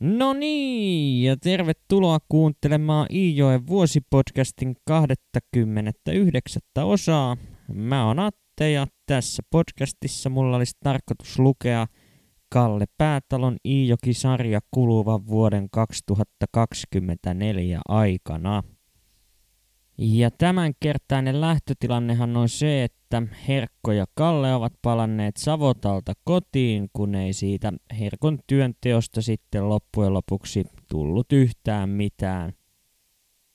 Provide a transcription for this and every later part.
No niin, ja tervetuloa kuuntelemaan Iijoen vuosipodcastin 29. osaa. Mä oon Atte ja tässä podcastissa mulla olisi tarkoitus lukea Kalle Päätalon Iijoki-sarja kuluvan vuoden 2024 aikana. Ja tämänkertainen lähtötilannehan on se, että Herkko ja Kalle ovat palanneet Savotalta kotiin, kun ei siitä Herkon työnteosta sitten loppujen lopuksi tullut yhtään mitään.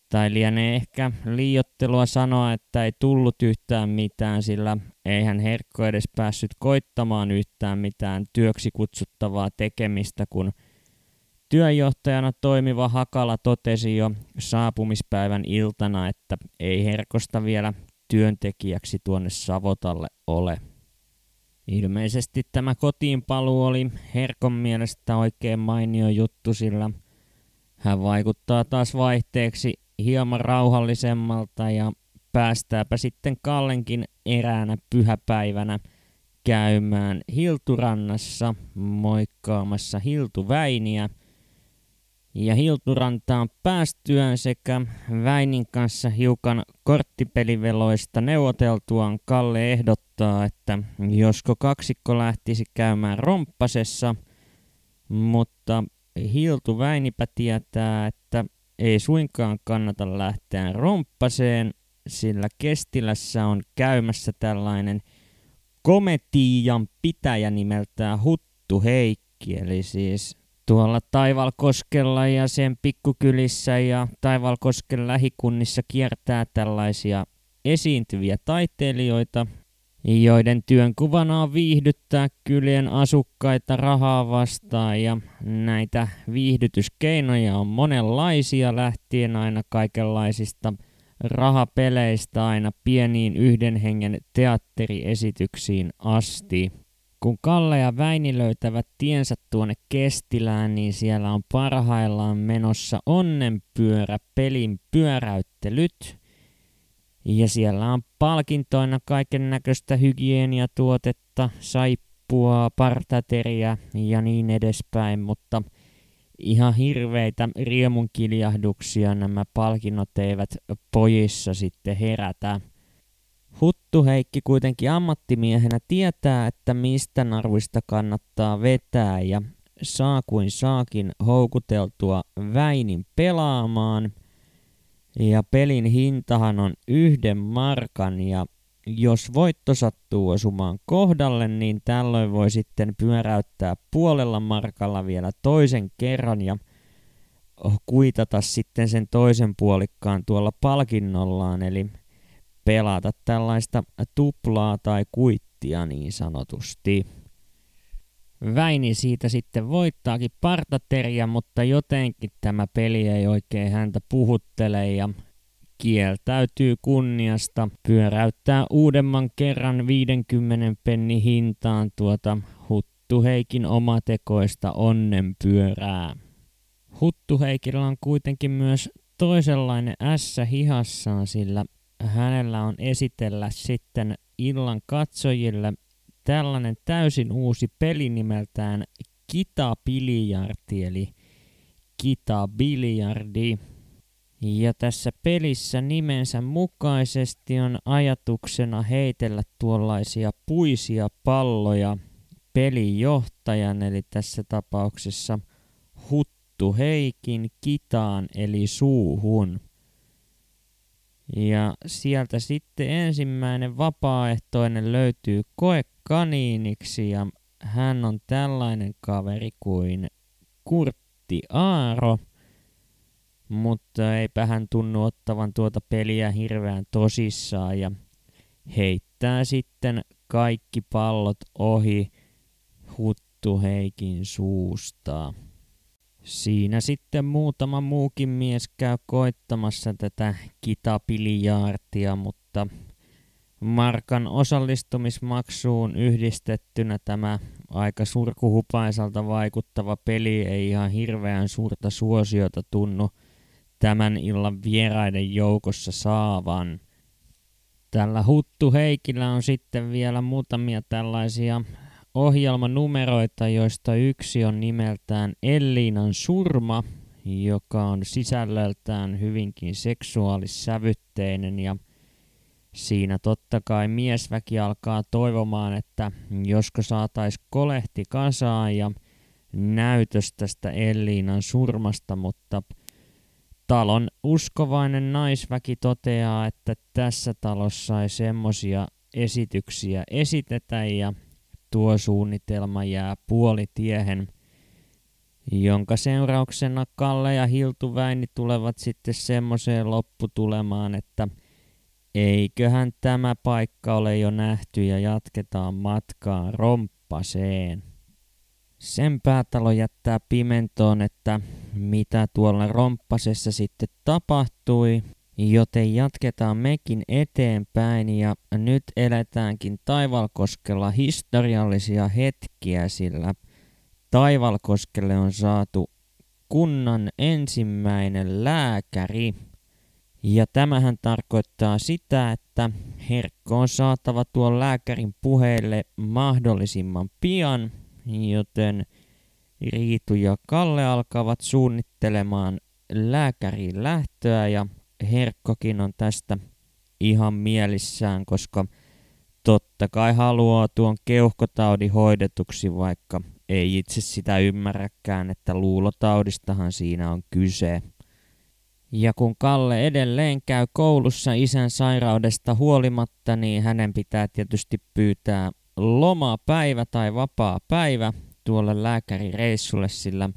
Tai lienee ehkä liiottelua sanoa, että ei tullut yhtään mitään, sillä eihän Herkko edes päässyt koittamaan yhtään mitään työksi kutsuttavaa tekemistä, kun Työjohtajana toimiva Hakala totesi jo saapumispäivän iltana, että ei Herkosta vielä työntekijäksi tuonne Savotalle ole. Ilmeisesti tämä kotiin paluu oli Herkon mielestä oikein mainio juttu, sillä hän vaikuttaa taas vaihteeksi hieman rauhallisemmalta ja päästääpä sitten Kallenkin eräänä pyhäpäivänä käymään Hilturannassa moikkaamassa Hiltuväiniä – ja Hilturantaan päästyään sekä Väinin kanssa hiukan korttipeliveloista neuvoteltuaan Kalle ehdottaa, että josko kaksikko lähtisi käymään romppasessa, mutta Hiltu Väinipä tietää, että ei suinkaan kannata lähteä romppaseen, sillä Kestilässä on käymässä tällainen kometian pitäjä nimeltään Huttu Heikki, eli siis tuolla Taivalkoskella ja sen pikkukylissä ja Taivalkosken lähikunnissa kiertää tällaisia esiintyviä taiteilijoita, joiden työnkuvana on viihdyttää kylien asukkaita rahaa vastaan ja näitä viihdytyskeinoja on monenlaisia lähtien aina kaikenlaisista rahapeleistä aina pieniin yhden hengen teatteriesityksiin asti. Kun Kalle ja Väini löytävät tiensä tuonne Kestilään, niin siellä on parhaillaan menossa onnenpyörä pelin pyöräyttelyt. Ja siellä on palkintoina kaiken näköistä hygieniatuotetta, saippua, partateria ja niin edespäin, mutta ihan hirveitä riemunkiljahduksia nämä palkinnot eivät pojissa sitten herätä. Huttu Heikki kuitenkin ammattimiehenä tietää, että mistä naruista kannattaa vetää ja saa kuin saakin houkuteltua Väinin pelaamaan. Ja pelin hintahan on yhden markan ja jos voitto sattuu osumaan kohdalle, niin tällöin voi sitten pyöräyttää puolella markalla vielä toisen kerran ja kuitata sitten sen toisen puolikkaan tuolla palkinnollaan. Eli pelata tällaista tuplaa tai kuittia niin sanotusti. Väini siitä sitten voittaakin partateria, mutta jotenkin tämä peli ei oikein häntä puhuttele ja kieltäytyy kunniasta pyöräyttää uudemman kerran 50 penni hintaan tuota Huttu Heikin omatekoista onnenpyörää. Huttu Heikillä on kuitenkin myös toisenlainen ässä hihassaan, sillä hänellä on esitellä sitten illan katsojille tällainen täysin uusi peli nimeltään Kita Biljardi, eli Kita Biljardi. Ja tässä pelissä nimensä mukaisesti on ajatuksena heitellä tuollaisia puisia palloja pelijohtajan, eli tässä tapauksessa Huttu Heikin kitaan eli suuhun. Ja sieltä sitten ensimmäinen vapaaehtoinen löytyy koekaniiniksi ja hän on tällainen kaveri kuin Kurtti Aaro, mutta eipä hän tunnu ottavan tuota peliä hirveän tosissaan ja heittää sitten kaikki pallot ohi Huttu Heikin suusta. Siinä sitten muutama muukin mies käy koittamassa tätä kitapilijaartia, mutta Markan osallistumismaksuun yhdistettynä tämä aika surkuhupaisalta vaikuttava peli ei ihan hirveän suurta suosiota tunnu tämän illan vieraiden joukossa saavan. Tällä Huttu Heikillä on sitten vielä muutamia tällaisia ohjelmanumeroita, joista yksi on nimeltään Elliinan surma, joka on sisällöltään hyvinkin seksuaalissävytteinen ja siinä totta kai miesväki alkaa toivomaan, että josko saatais kolehti kasaan ja näytös tästä Elliinan surmasta, mutta talon uskovainen naisväki toteaa, että tässä talossa ei semmosia esityksiä esitetä ja tuo suunnitelma jää puolitiehen, jonka seurauksena Kalle ja Hiltu Väini tulevat sitten semmoiseen lopputulemaan, että eiköhän tämä paikka ole jo nähty ja jatketaan matkaa Romppaseen. Sen päätalo jättää pimentoon, että mitä tuolla romppasessa sitten tapahtui, joten jatketaan mekin eteenpäin ja nyt eletäänkin Taivalkoskella historiallisia hetkiä, sillä Taivalkoskelle on saatu kunnan ensimmäinen lääkäri. Ja tämähän tarkoittaa sitä, että Herkko on saatava tuon lääkärin puheille mahdollisimman pian, joten Riitu ja Kalle alkavat suunnittelemaan lääkäriin lähtöä ja Herkkokin on tästä ihan mielissään, koska totta kai haluaa tuon keuhkotaudin hoidetuksi, vaikka ei itse sitä ymmärräkään, että luulotaudistahan siinä on kyse. Ja kun Kalle edelleen käy koulussa isän sairaudesta huolimatta, niin hänen pitää tietysti pyytää lomapäivä tai vapaa päivä tuolle lääkärireissulle, sillä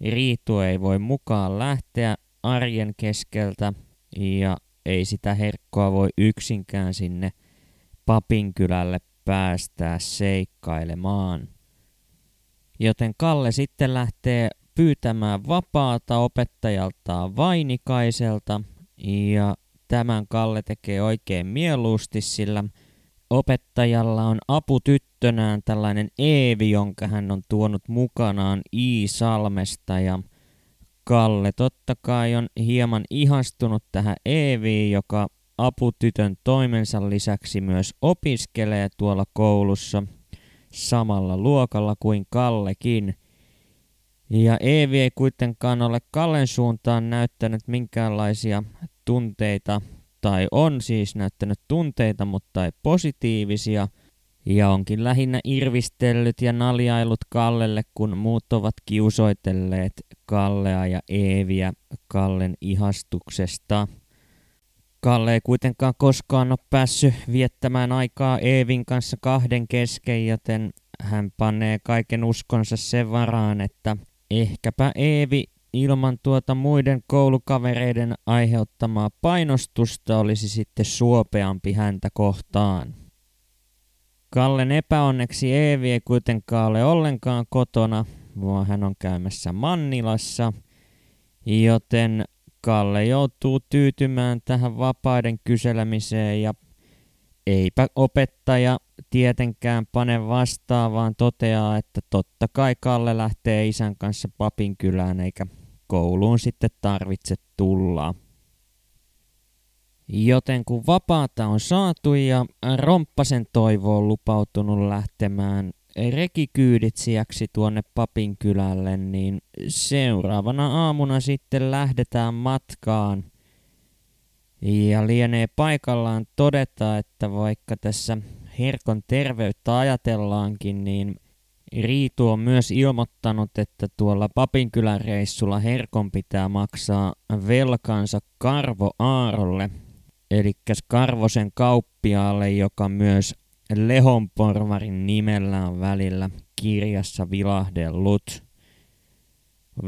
Riitu ei voi mukaan lähteä arjen keskeltä ja ei sitä herkkoa voi yksinkään sinne papinkylälle päästää seikkailemaan. Joten Kalle sitten lähtee pyytämään vapaata opettajaltaan Vainikaiselta ja tämän Kalle tekee oikein mieluusti, sillä opettajalla on aputyttönään tällainen Eevi, jonka hän on tuonut mukanaan Iisalmesta ja Kalle totta kai on hieman ihastunut tähän Eeviin, joka aputytön toimensa lisäksi myös opiskelee tuolla koulussa samalla luokalla kuin Kallekin. Ja Eevi ei kuitenkaan ole Kallen suuntaan näyttänyt minkäänlaisia tunteita, tai on siis näyttänyt tunteita, mutta ei positiivisia – ja onkin lähinnä irvistellyt ja naljailut Kallelle, kun muut ovat kiusoitelleet Kallea ja Eeviä Kallen ihastuksesta. Kalle ei kuitenkaan koskaan ole päässyt viettämään aikaa Eevin kanssa kahden kesken, joten hän panee kaiken uskonsa sen varaan, että ehkäpä Eevi ilman tuota muiden koulukavereiden aiheuttamaa painostusta olisi sitten suopeampi häntä kohtaan. Kallen epäonneksi Eevi ei kuitenkaan ole ollenkaan kotona, vaan hän on käymässä Mannilassa, joten Kalle joutuu tyytymään tähän vapaiden kyselemiseen ja eipä opettaja tietenkään pane vastaan, vaan toteaa, että totta kai Kalle lähtee isän kanssa papin kylään eikä kouluun sitten tarvitse tulla. Joten kun vapaata on saatu ja Romppasen toivo on lupautunut lähtemään rekikyyditsiäksi tuonne papin kylälle, niin seuraavana aamuna sitten lähdetään matkaan. Ja lienee paikallaan todeta, että vaikka tässä Herkon terveyttä ajatellaankin, niin Riitu on myös ilmoittanut, että tuolla Papinkylän reissulla Herkon pitää maksaa velkansa Karvo Aarolle, eli Karvosen kauppiaalle, joka myös Lehonporvarin nimellä on välillä kirjassa vilahdellut.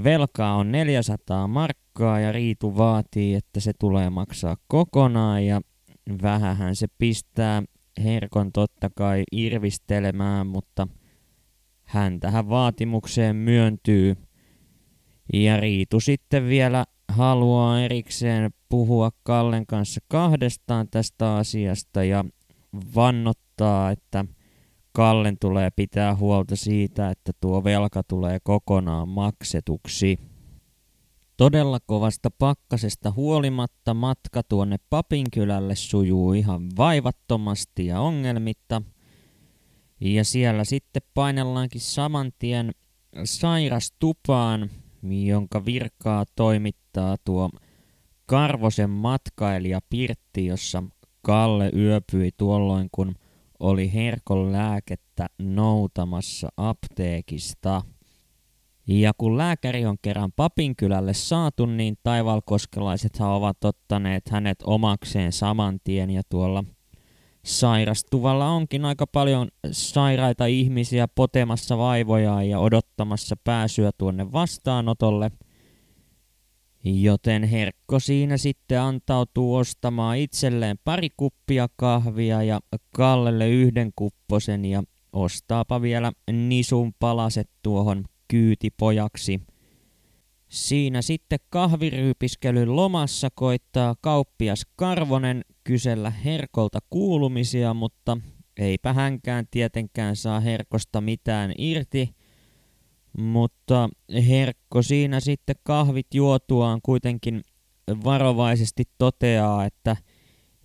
Velkaa on 400 markkaa ja Riitu vaatii, että se tulee maksaa kokonaan ja vähähän se pistää Herkon totta kai irvistelemään, mutta hän tähän vaatimukseen myöntyy. Ja Riitu sitten vielä haluaa erikseen puhua Kallen kanssa kahdestaan tästä asiasta ja vannottaa, että Kallen tulee pitää huolta siitä, että tuo velka tulee kokonaan maksetuksi. Todella kovasta pakkasesta huolimatta matka tuonne Papinkylälle sujuu ihan vaivattomasti ja ongelmitta. Ja siellä sitten painellaankin saman tien sairastupaan, jonka virkaa toimittaa tuo Karvosen matkailija Pirtti, jossa Kalle yöpyi tuolloin, kun oli herkon lääkettä noutamassa apteekista. Ja kun lääkäri on kerran papinkylälle saatu, niin taivalkoskelaisethan ovat ottaneet hänet omakseen saman tien ja tuolla sairastuvalla onkin aika paljon sairaita ihmisiä potemassa vaivoja ja odottamassa pääsyä tuonne vastaanotolle. Joten Herkko siinä sitten antautuu ostamaan itselleen pari kuppia kahvia ja Kallelle yhden kupposen ja ostaapa vielä nisun palaset tuohon kyytipojaksi. Siinä sitten kahviryypiskelyn lomassa koittaa kauppias Karvonen kysellä Herkolta kuulumisia, mutta eipä hänkään tietenkään saa Herkosta mitään irti. Mutta Herkko siinä sitten kahvit juotuaan kuitenkin varovaisesti toteaa, että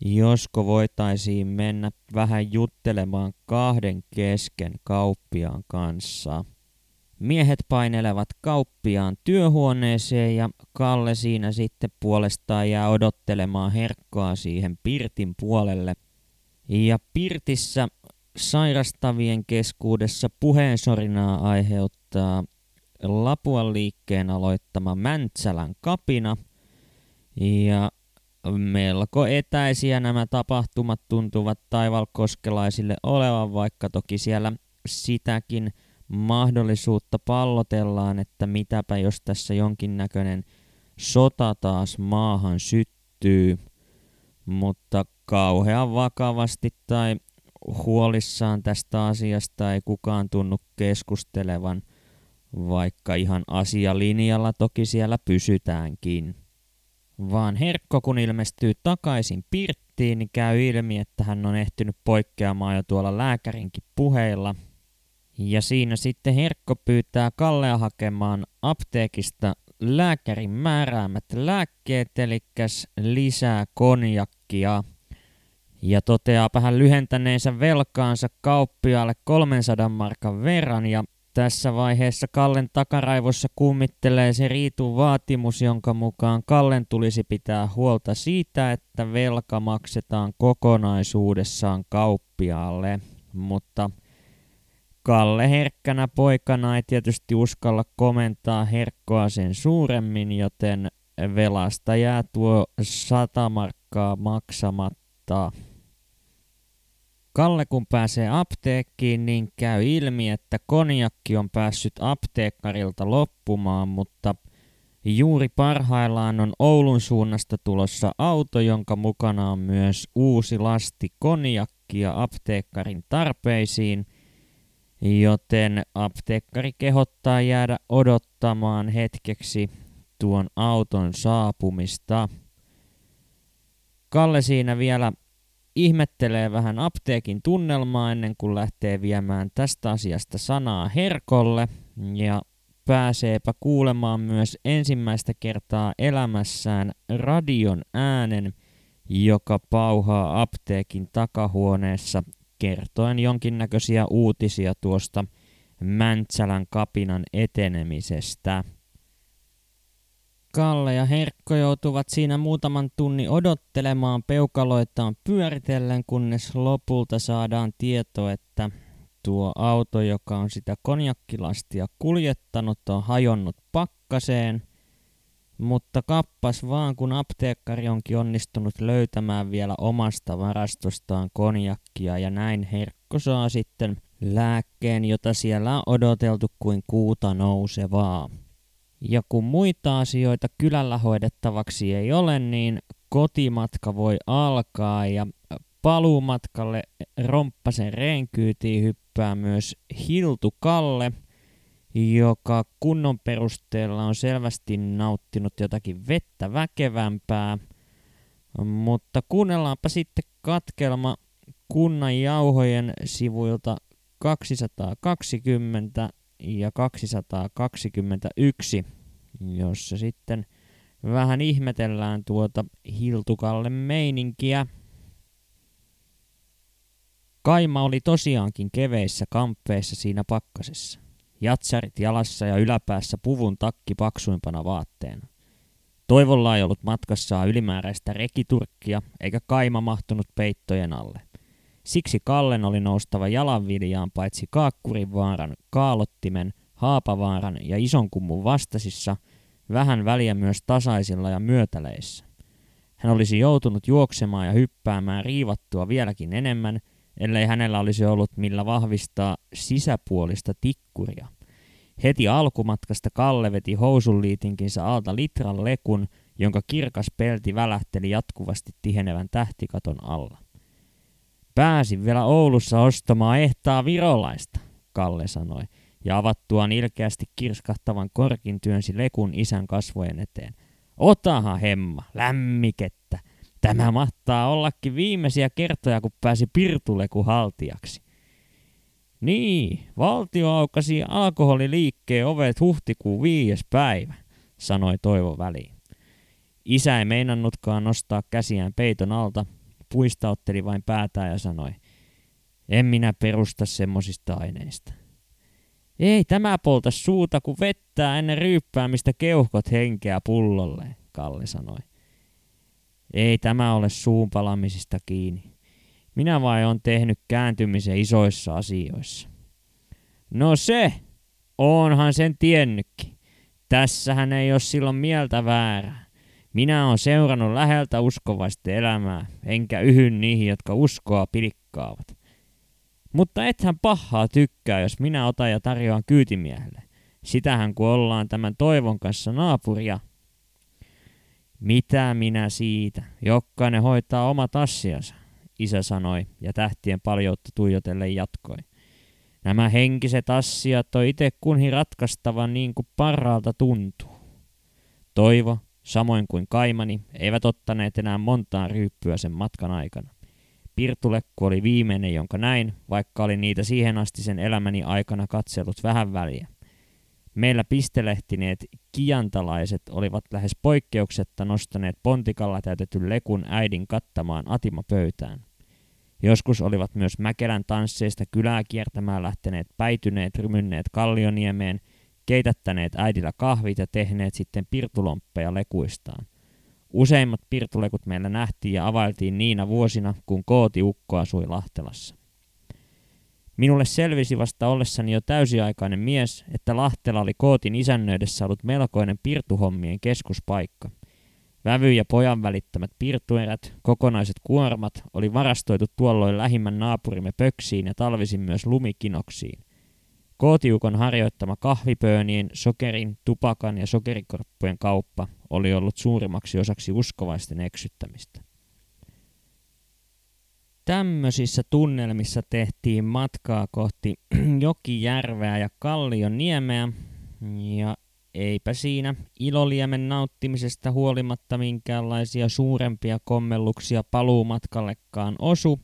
josko voitaisiin mennä vähän juttelemaan kahden kesken kauppiaan kanssa. Miehet painelevat kauppiaan työhuoneeseen ja Kalle siinä sitten puolestaan jää odottelemaan herkkoa siihen Pirtin puolelle. Ja Pirtissä sairastavien keskuudessa puheensorinaa aiheuttaa Lapuan liikkeen aloittama Mäntsälän kapina. Ja melko etäisiä nämä tapahtumat tuntuvat taivalkoskelaisille olevan, vaikka toki siellä sitäkin – mahdollisuutta pallotellaan, että mitäpä jos tässä jonkinnäköinen sota taas maahan syttyy, mutta kauhean vakavasti tai huolissaan tästä asiasta ei kukaan tunnu keskustelevan, vaikka ihan asialinjalla toki siellä pysytäänkin. Vaan Herkko kun ilmestyy takaisin Pirttiin, niin käy ilmi, että hän on ehtinyt poikkeamaan jo tuolla lääkärinkin puheilla – ja siinä sitten Herkko pyytää Kallea hakemaan apteekista lääkärin määräämät lääkkeet, eli lisää konjakkia. Ja toteaa vähän lyhentäneensä velkaansa kauppiaalle 300 markan verran ja tässä vaiheessa Kallen takaraivossa kummittelee se riitun vaatimus, jonka mukaan Kallen tulisi pitää huolta siitä, että velka maksetaan kokonaisuudessaan kauppiaalle. Mutta Kalle herkkänä poikana ei tietysti uskalla komentaa herkkoa sen suuremmin, joten velasta jää tuo sata markkaa maksamatta. Kalle kun pääsee apteekkiin, niin käy ilmi, että konjakki on päässyt apteekkarilta loppumaan, mutta juuri parhaillaan on Oulun suunnasta tulossa auto, jonka mukana on myös uusi lasti konjakkia apteekkarin tarpeisiin – joten apteekkari kehottaa jäädä odottamaan hetkeksi tuon auton saapumista. Kalle siinä vielä ihmettelee vähän apteekin tunnelmaa ennen kuin lähtee viemään tästä asiasta sanaa Herkolle ja pääseepä kuulemaan myös ensimmäistä kertaa elämässään radion äänen, joka pauhaa apteekin takahuoneessa kertoen jonkinnäköisiä uutisia tuosta Mäntsälän kapinan etenemisestä. Kalle ja Herkko joutuvat siinä muutaman tunnin odottelemaan peukaloitaan pyöritellen, kunnes lopulta saadaan tieto, että tuo auto, joka on sitä konjakkilastia kuljettanut, on hajonnut pakkaseen – mutta kappas vaan, kun apteekkari onkin onnistunut löytämään vielä omasta varastostaan konjakkia ja näin Herkko saa sitten lääkkeen, jota siellä on odoteltu kuin kuuta nousevaa. Ja kun muita asioita kylällä hoidettavaksi ei ole, niin kotimatka voi alkaa ja paluumatkalle Romppasen reenkyytiin hyppää myös Hiltu Kalle – joka kunnon perusteella on selvästi nauttinut jotakin vettä väkevämpää. Mutta kuunnellaanpa sitten katkelma kunnan jauhojen sivuilta 220 ja 221, jossa sitten vähän ihmetellään tuota Hiltukalle meininkiä. Kaima oli tosiaankin keveissä kamppeissa siinä pakkasessa. Jatsarit jalassa ja yläpäässä puvun takki paksuimpana vaatteena. Toivolla ei ollut matkassaan ylimääräistä rekiturkkia, eikä kaima mahtunut peittojen alle. Siksi Kallen oli noustava jalanviljaan paitsi Kaakkurin vaaran, Kaalottimen, Haapavaaran ja Isonkummun vastasissa, vähän väliä myös tasaisilla ja myötäleissä. Hän olisi joutunut juoksemaan ja hyppäämään riivattua vieläkin enemmän, ellei hänellä olisi ollut millä vahvistaa sisäpuolista tikkuria. Heti alkumatkasta Kalle veti housunliitinkinsä alta litran lekun, jonka kirkas pelti välähteli jatkuvasti tihenevän tähtikaton alla. Pääsin vielä Oulussa ostamaan ehtaa virolaista, Kalle sanoi, ja avattuaan ilkeästi kirskahtavan korkin työnsi lekun isän kasvojen eteen. Otahan hemma, lämmikettä. Tämä mahtaa ollakin viimeisiä kertoja, kun pääsi pirtuleku haltijaksi. Niin, valtio aukasi alkoholiliikkeen ovet huhtikuun viides päivä, sanoi Toivo väliin. Isä ei meinannutkaan nostaa käsiään peiton alta, puistautteli vain päätään ja sanoi, en minä perusta semmosista aineista. Ei tämä polta suuta, kun vettää ennen ryyppäämistä keuhkot henkeä pullolle, Kalle sanoi. Ei tämä ole suun palamisista kiinni. Minä vai on tehnyt kääntymisen isoissa asioissa. No se, onhan sen tiennytkin. Tässähän ei ole silloin mieltä väärää. Minä olen seurannut läheltä uskovaisten elämää, enkä yhyn niihin, jotka uskoa pilkkaavat. Mutta ethän pahaa tykkää, jos minä otan ja tarjoan kyytimiehelle. Sitähän kun ollaan tämän toivon kanssa naapuria. Mitä minä siitä? Jokainen hoitaa omat asiansa isä sanoi, ja tähtien paljoutta tuijotellen jatkoi. Nämä henkiset asiat on itse kunhin ratkaistava niin kuin parhaalta tuntuu. Toivo, samoin kuin Kaimani, eivät ottaneet enää montaa ryyppyä sen matkan aikana. Pirtulekku oli viimeinen, jonka näin, vaikka oli niitä siihen asti sen elämäni aikana katsellut vähän väliä. Meillä pistelehtineet kiantalaiset olivat lähes poikkeuksetta nostaneet pontikalla täytetyn lekun äidin kattamaan atima pöytään. Joskus olivat myös Mäkelän tansseista kylää kiertämään lähteneet päityneet rymynneet kallioniemeen, keitättäneet äidillä kahvit ja tehneet sitten pirtulomppeja lekuistaan. Useimmat pirtulekut meillä nähtiin ja availtiin niinä vuosina, kun kooti ukko asui Lahtelassa. Minulle selvisi vasta ollessani jo täysiaikainen mies, että Lahtela oli kootin isännöidessä ollut melkoinen pirtuhommien keskuspaikka. Vävy ja pojan välittämät pirtuerät, kokonaiset kuormat, oli varastoitu tuolloin lähimmän naapurimme pöksiin ja talvisin myös lumikinoksiin. Kootiukon harjoittama kahvipöönien, sokerin, tupakan ja sokerikorppujen kauppa oli ollut suurimmaksi osaksi uskovaisten eksyttämistä. Tämmöisissä tunnelmissa tehtiin matkaa kohti Jokijärveä ja Kallion niemeä, ja eipä siinä iloliemen nauttimisesta huolimatta minkäänlaisia suurempia kommelluksia paluumatkallekaan osu,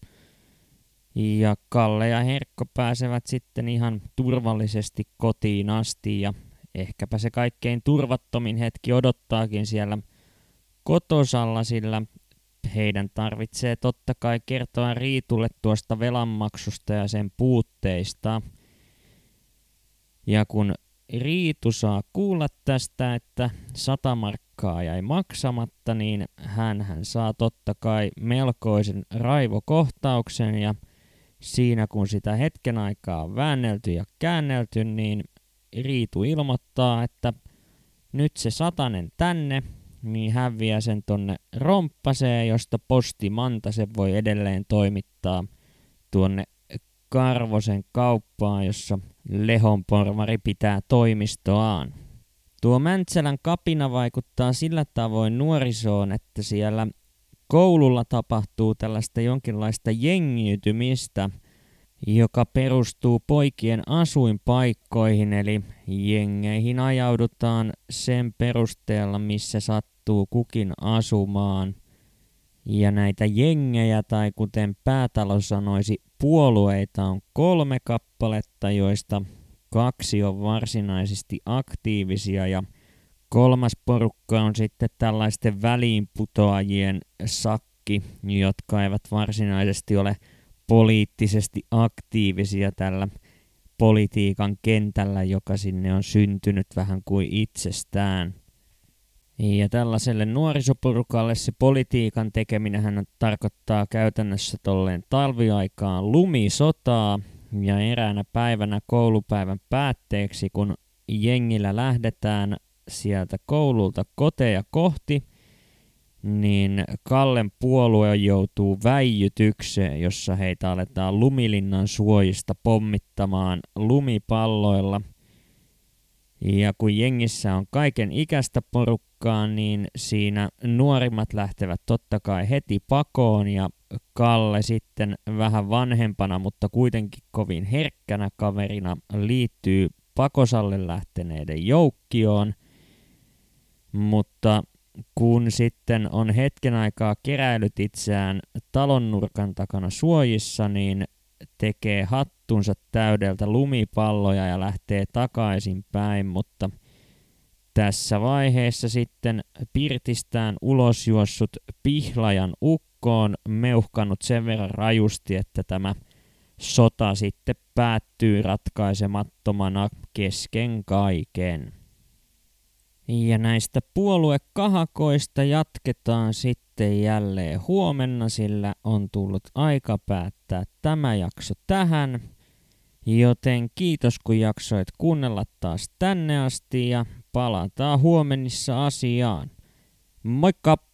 ja Kalle ja Herkko pääsevät sitten ihan turvallisesti kotiin asti, ja ehkäpä se kaikkein turvattomin hetki odottaakin siellä kotosalla, sillä heidän tarvitsee totta kai kertoa Riitulle tuosta velanmaksusta ja sen puutteista. Ja kun Riitu saa kuulla tästä, että sata markkaa jäi maksamatta, niin hän saa totta kai melkoisen raivokohtauksen ja siinä kun sitä hetken aikaa on väännelty ja käännelty, niin Riitu ilmoittaa, että nyt se satanen tänne niin hän vie sen tonne romppaseen, josta postimanta se voi edelleen toimittaa tuonne Karvosen kauppaan, jossa Lehonporvari pitää toimistoaan. Tuo Mäntsälän kapina vaikuttaa sillä tavoin nuorisoon, että siellä koululla tapahtuu tällaista jonkinlaista jengiytymistä, joka perustuu poikien asuinpaikkoihin, eli jengeihin ajaudutaan sen perusteella, missä sattuu kukin asumaan. Ja näitä jengejä, tai kuten päätalo sanoisi, puolueita on kolme kappaletta, joista kaksi on varsinaisesti aktiivisia ja kolmas porukka on sitten tällaisten väliinputoajien sakki, jotka eivät varsinaisesti ole poliittisesti aktiivisia tällä politiikan kentällä, joka sinne on syntynyt vähän kuin itsestään. Ja tällaiselle nuorisoporukalle se politiikan tekeminen tarkoittaa käytännössä tolleen talviaikaan lumisotaa ja eräänä päivänä koulupäivän päätteeksi, kun jengillä lähdetään sieltä koululta koteja kohti, niin Kallen puolue joutuu väijytykseen, jossa heitä aletaan Lumilinnan suojista pommittamaan lumipalloilla. Ja kun jengissä on kaiken ikäistä porukkaa, niin siinä nuorimmat lähtevät totta kai heti pakoon ja Kalle sitten vähän vanhempana, mutta kuitenkin kovin herkkänä kaverina liittyy pakosalle lähteneiden joukkioon. Mutta kun sitten on hetken aikaa keräilyt itseään talon nurkan takana suojissa, niin tekee hattunsa täydeltä lumipalloja ja lähtee takaisin päin, mutta tässä vaiheessa sitten pirtistään ulosjuossut pihlajan ukkoon meuhkanut sen verran rajusti, että tämä sota sitten päättyy ratkaisemattomana kesken kaiken. Ja näistä puoluekahakoista jatketaan sitten jälleen huomenna, sillä on tullut aika päättää tämä jakso tähän. Joten kiitos kun jaksoit kuunnella taas tänne asti ja palataan huomenissa asiaan. Moikka!